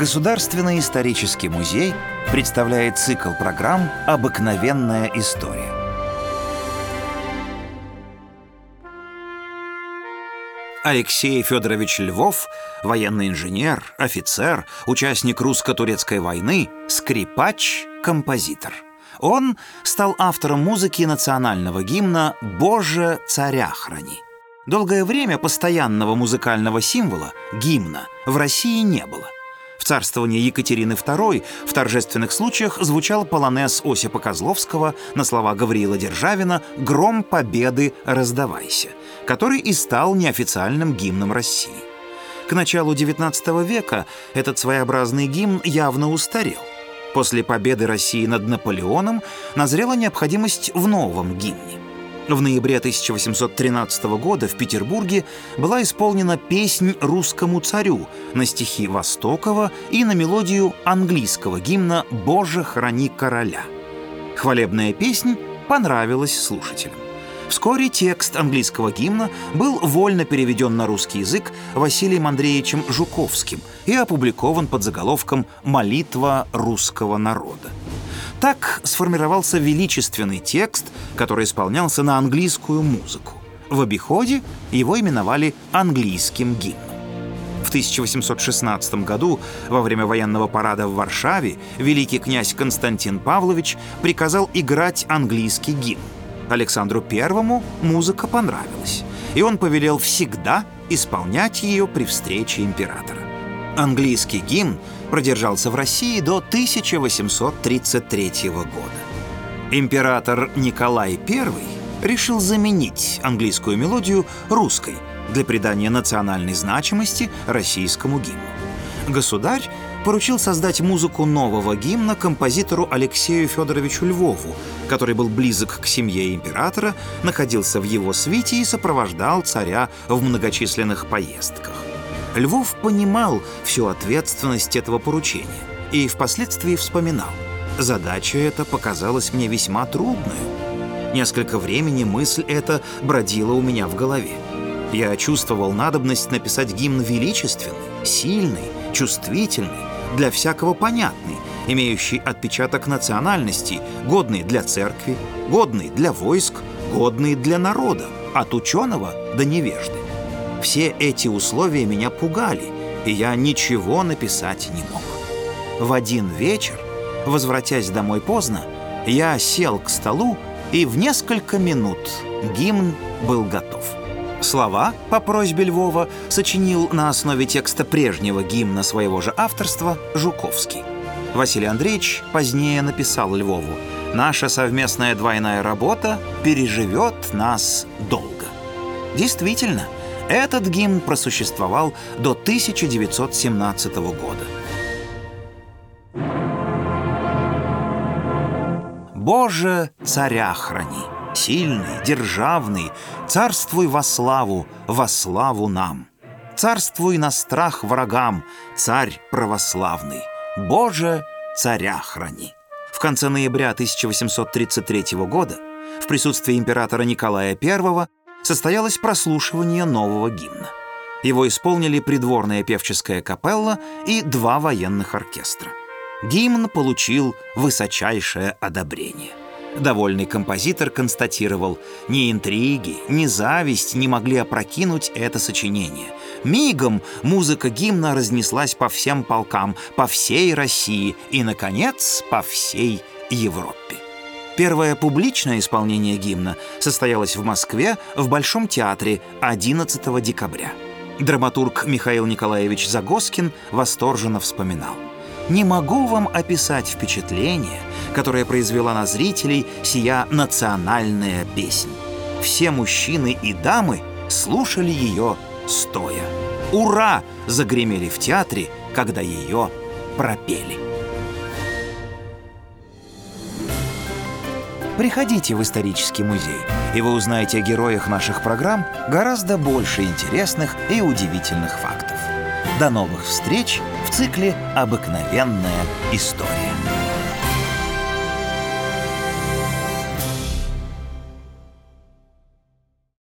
Государственный исторический музей представляет цикл программ «Обыкновенная история». Алексей Федорович Львов, военный инженер, офицер, участник русско-турецкой войны, скрипач, композитор. Он стал автором музыки национального гимна «Боже, царя храни». Долгое время постоянного музыкального символа, гимна, в России не было – в царствовании Екатерины II в торжественных случаях звучал полонез Осипа Козловского на слова Гавриила Державина «Гром победы раздавайся», который и стал неофициальным гимном России. К началу XIX века этот своеобразный гимн явно устарел. После победы России над Наполеоном назрела необходимость в новом гимне – в ноябре 1813 года в Петербурге была исполнена песнь русскому царю на стихи Востокова и на мелодию английского гимна «Боже, храни короля». Хвалебная песнь понравилась слушателям. Вскоре текст английского гимна был вольно переведен на русский язык Василием Андреевичем Жуковским и опубликован под заголовком «Молитва русского народа». Так сформировался величественный текст, который исполнялся на английскую музыку. В обиходе его именовали английским гимном. В 1816 году, во время военного парада в Варшаве, великий князь Константин Павлович приказал играть английский гимн. Александру I музыка понравилась, и он повелел всегда исполнять ее при встрече императора. Английский гимн продержался в России до 1833 года. Император Николай I решил заменить английскую мелодию русской для придания национальной значимости российскому гимну. Государь поручил создать музыку нового гимна композитору Алексею Федоровичу Львову, который был близок к семье императора, находился в его свите и сопровождал царя в многочисленных поездках. Львов понимал всю ответственность этого поручения и впоследствии вспоминал. Задача эта показалась мне весьма трудной. Несколько времени мысль эта бродила у меня в голове. Я чувствовал надобность написать гимн величественный, сильный, чувствительный, для всякого понятный, имеющий отпечаток национальности, годный для церкви, годный для войск, годный для народа, от ученого до невежды. Все эти условия меня пугали, и я ничего написать не мог. В один вечер, возвратясь домой поздно, я сел к столу, и в несколько минут гимн был готов. Слова по просьбе Львова сочинил на основе текста прежнего гимна своего же авторства Жуковский. Василий Андреевич позднее написал Львову «Наша совместная двойная работа переживет нас долго». Действительно, этот гимн просуществовал до 1917 года. «Боже, царя храни, сильный, державный, царствуй во славу, во славу нам. Царствуй на страх врагам, царь православный. Боже, царя храни». В конце ноября 1833 года в присутствии императора Николая I состоялось прослушивание нового гимна. Его исполнили придворная певческая капелла и два военных оркестра. Гимн получил высочайшее одобрение. Довольный композитор констатировал, ни интриги, ни зависть не могли опрокинуть это сочинение. Мигом музыка гимна разнеслась по всем полкам, по всей России и, наконец, по всей Европе. Первое публичное исполнение гимна состоялось в Москве в Большом театре 11 декабря. Драматург Михаил Николаевич Загоскин восторженно вспоминал. «Не могу вам описать впечатление, которое произвела на зрителей сия национальная песня. Все мужчины и дамы слушали ее стоя. «Ура!» загремели в театре, когда ее пропели. Приходите в исторический музей, и вы узнаете о героях наших программ гораздо больше интересных и удивительных фактов. До новых встреч в цикле «Обыкновенная история».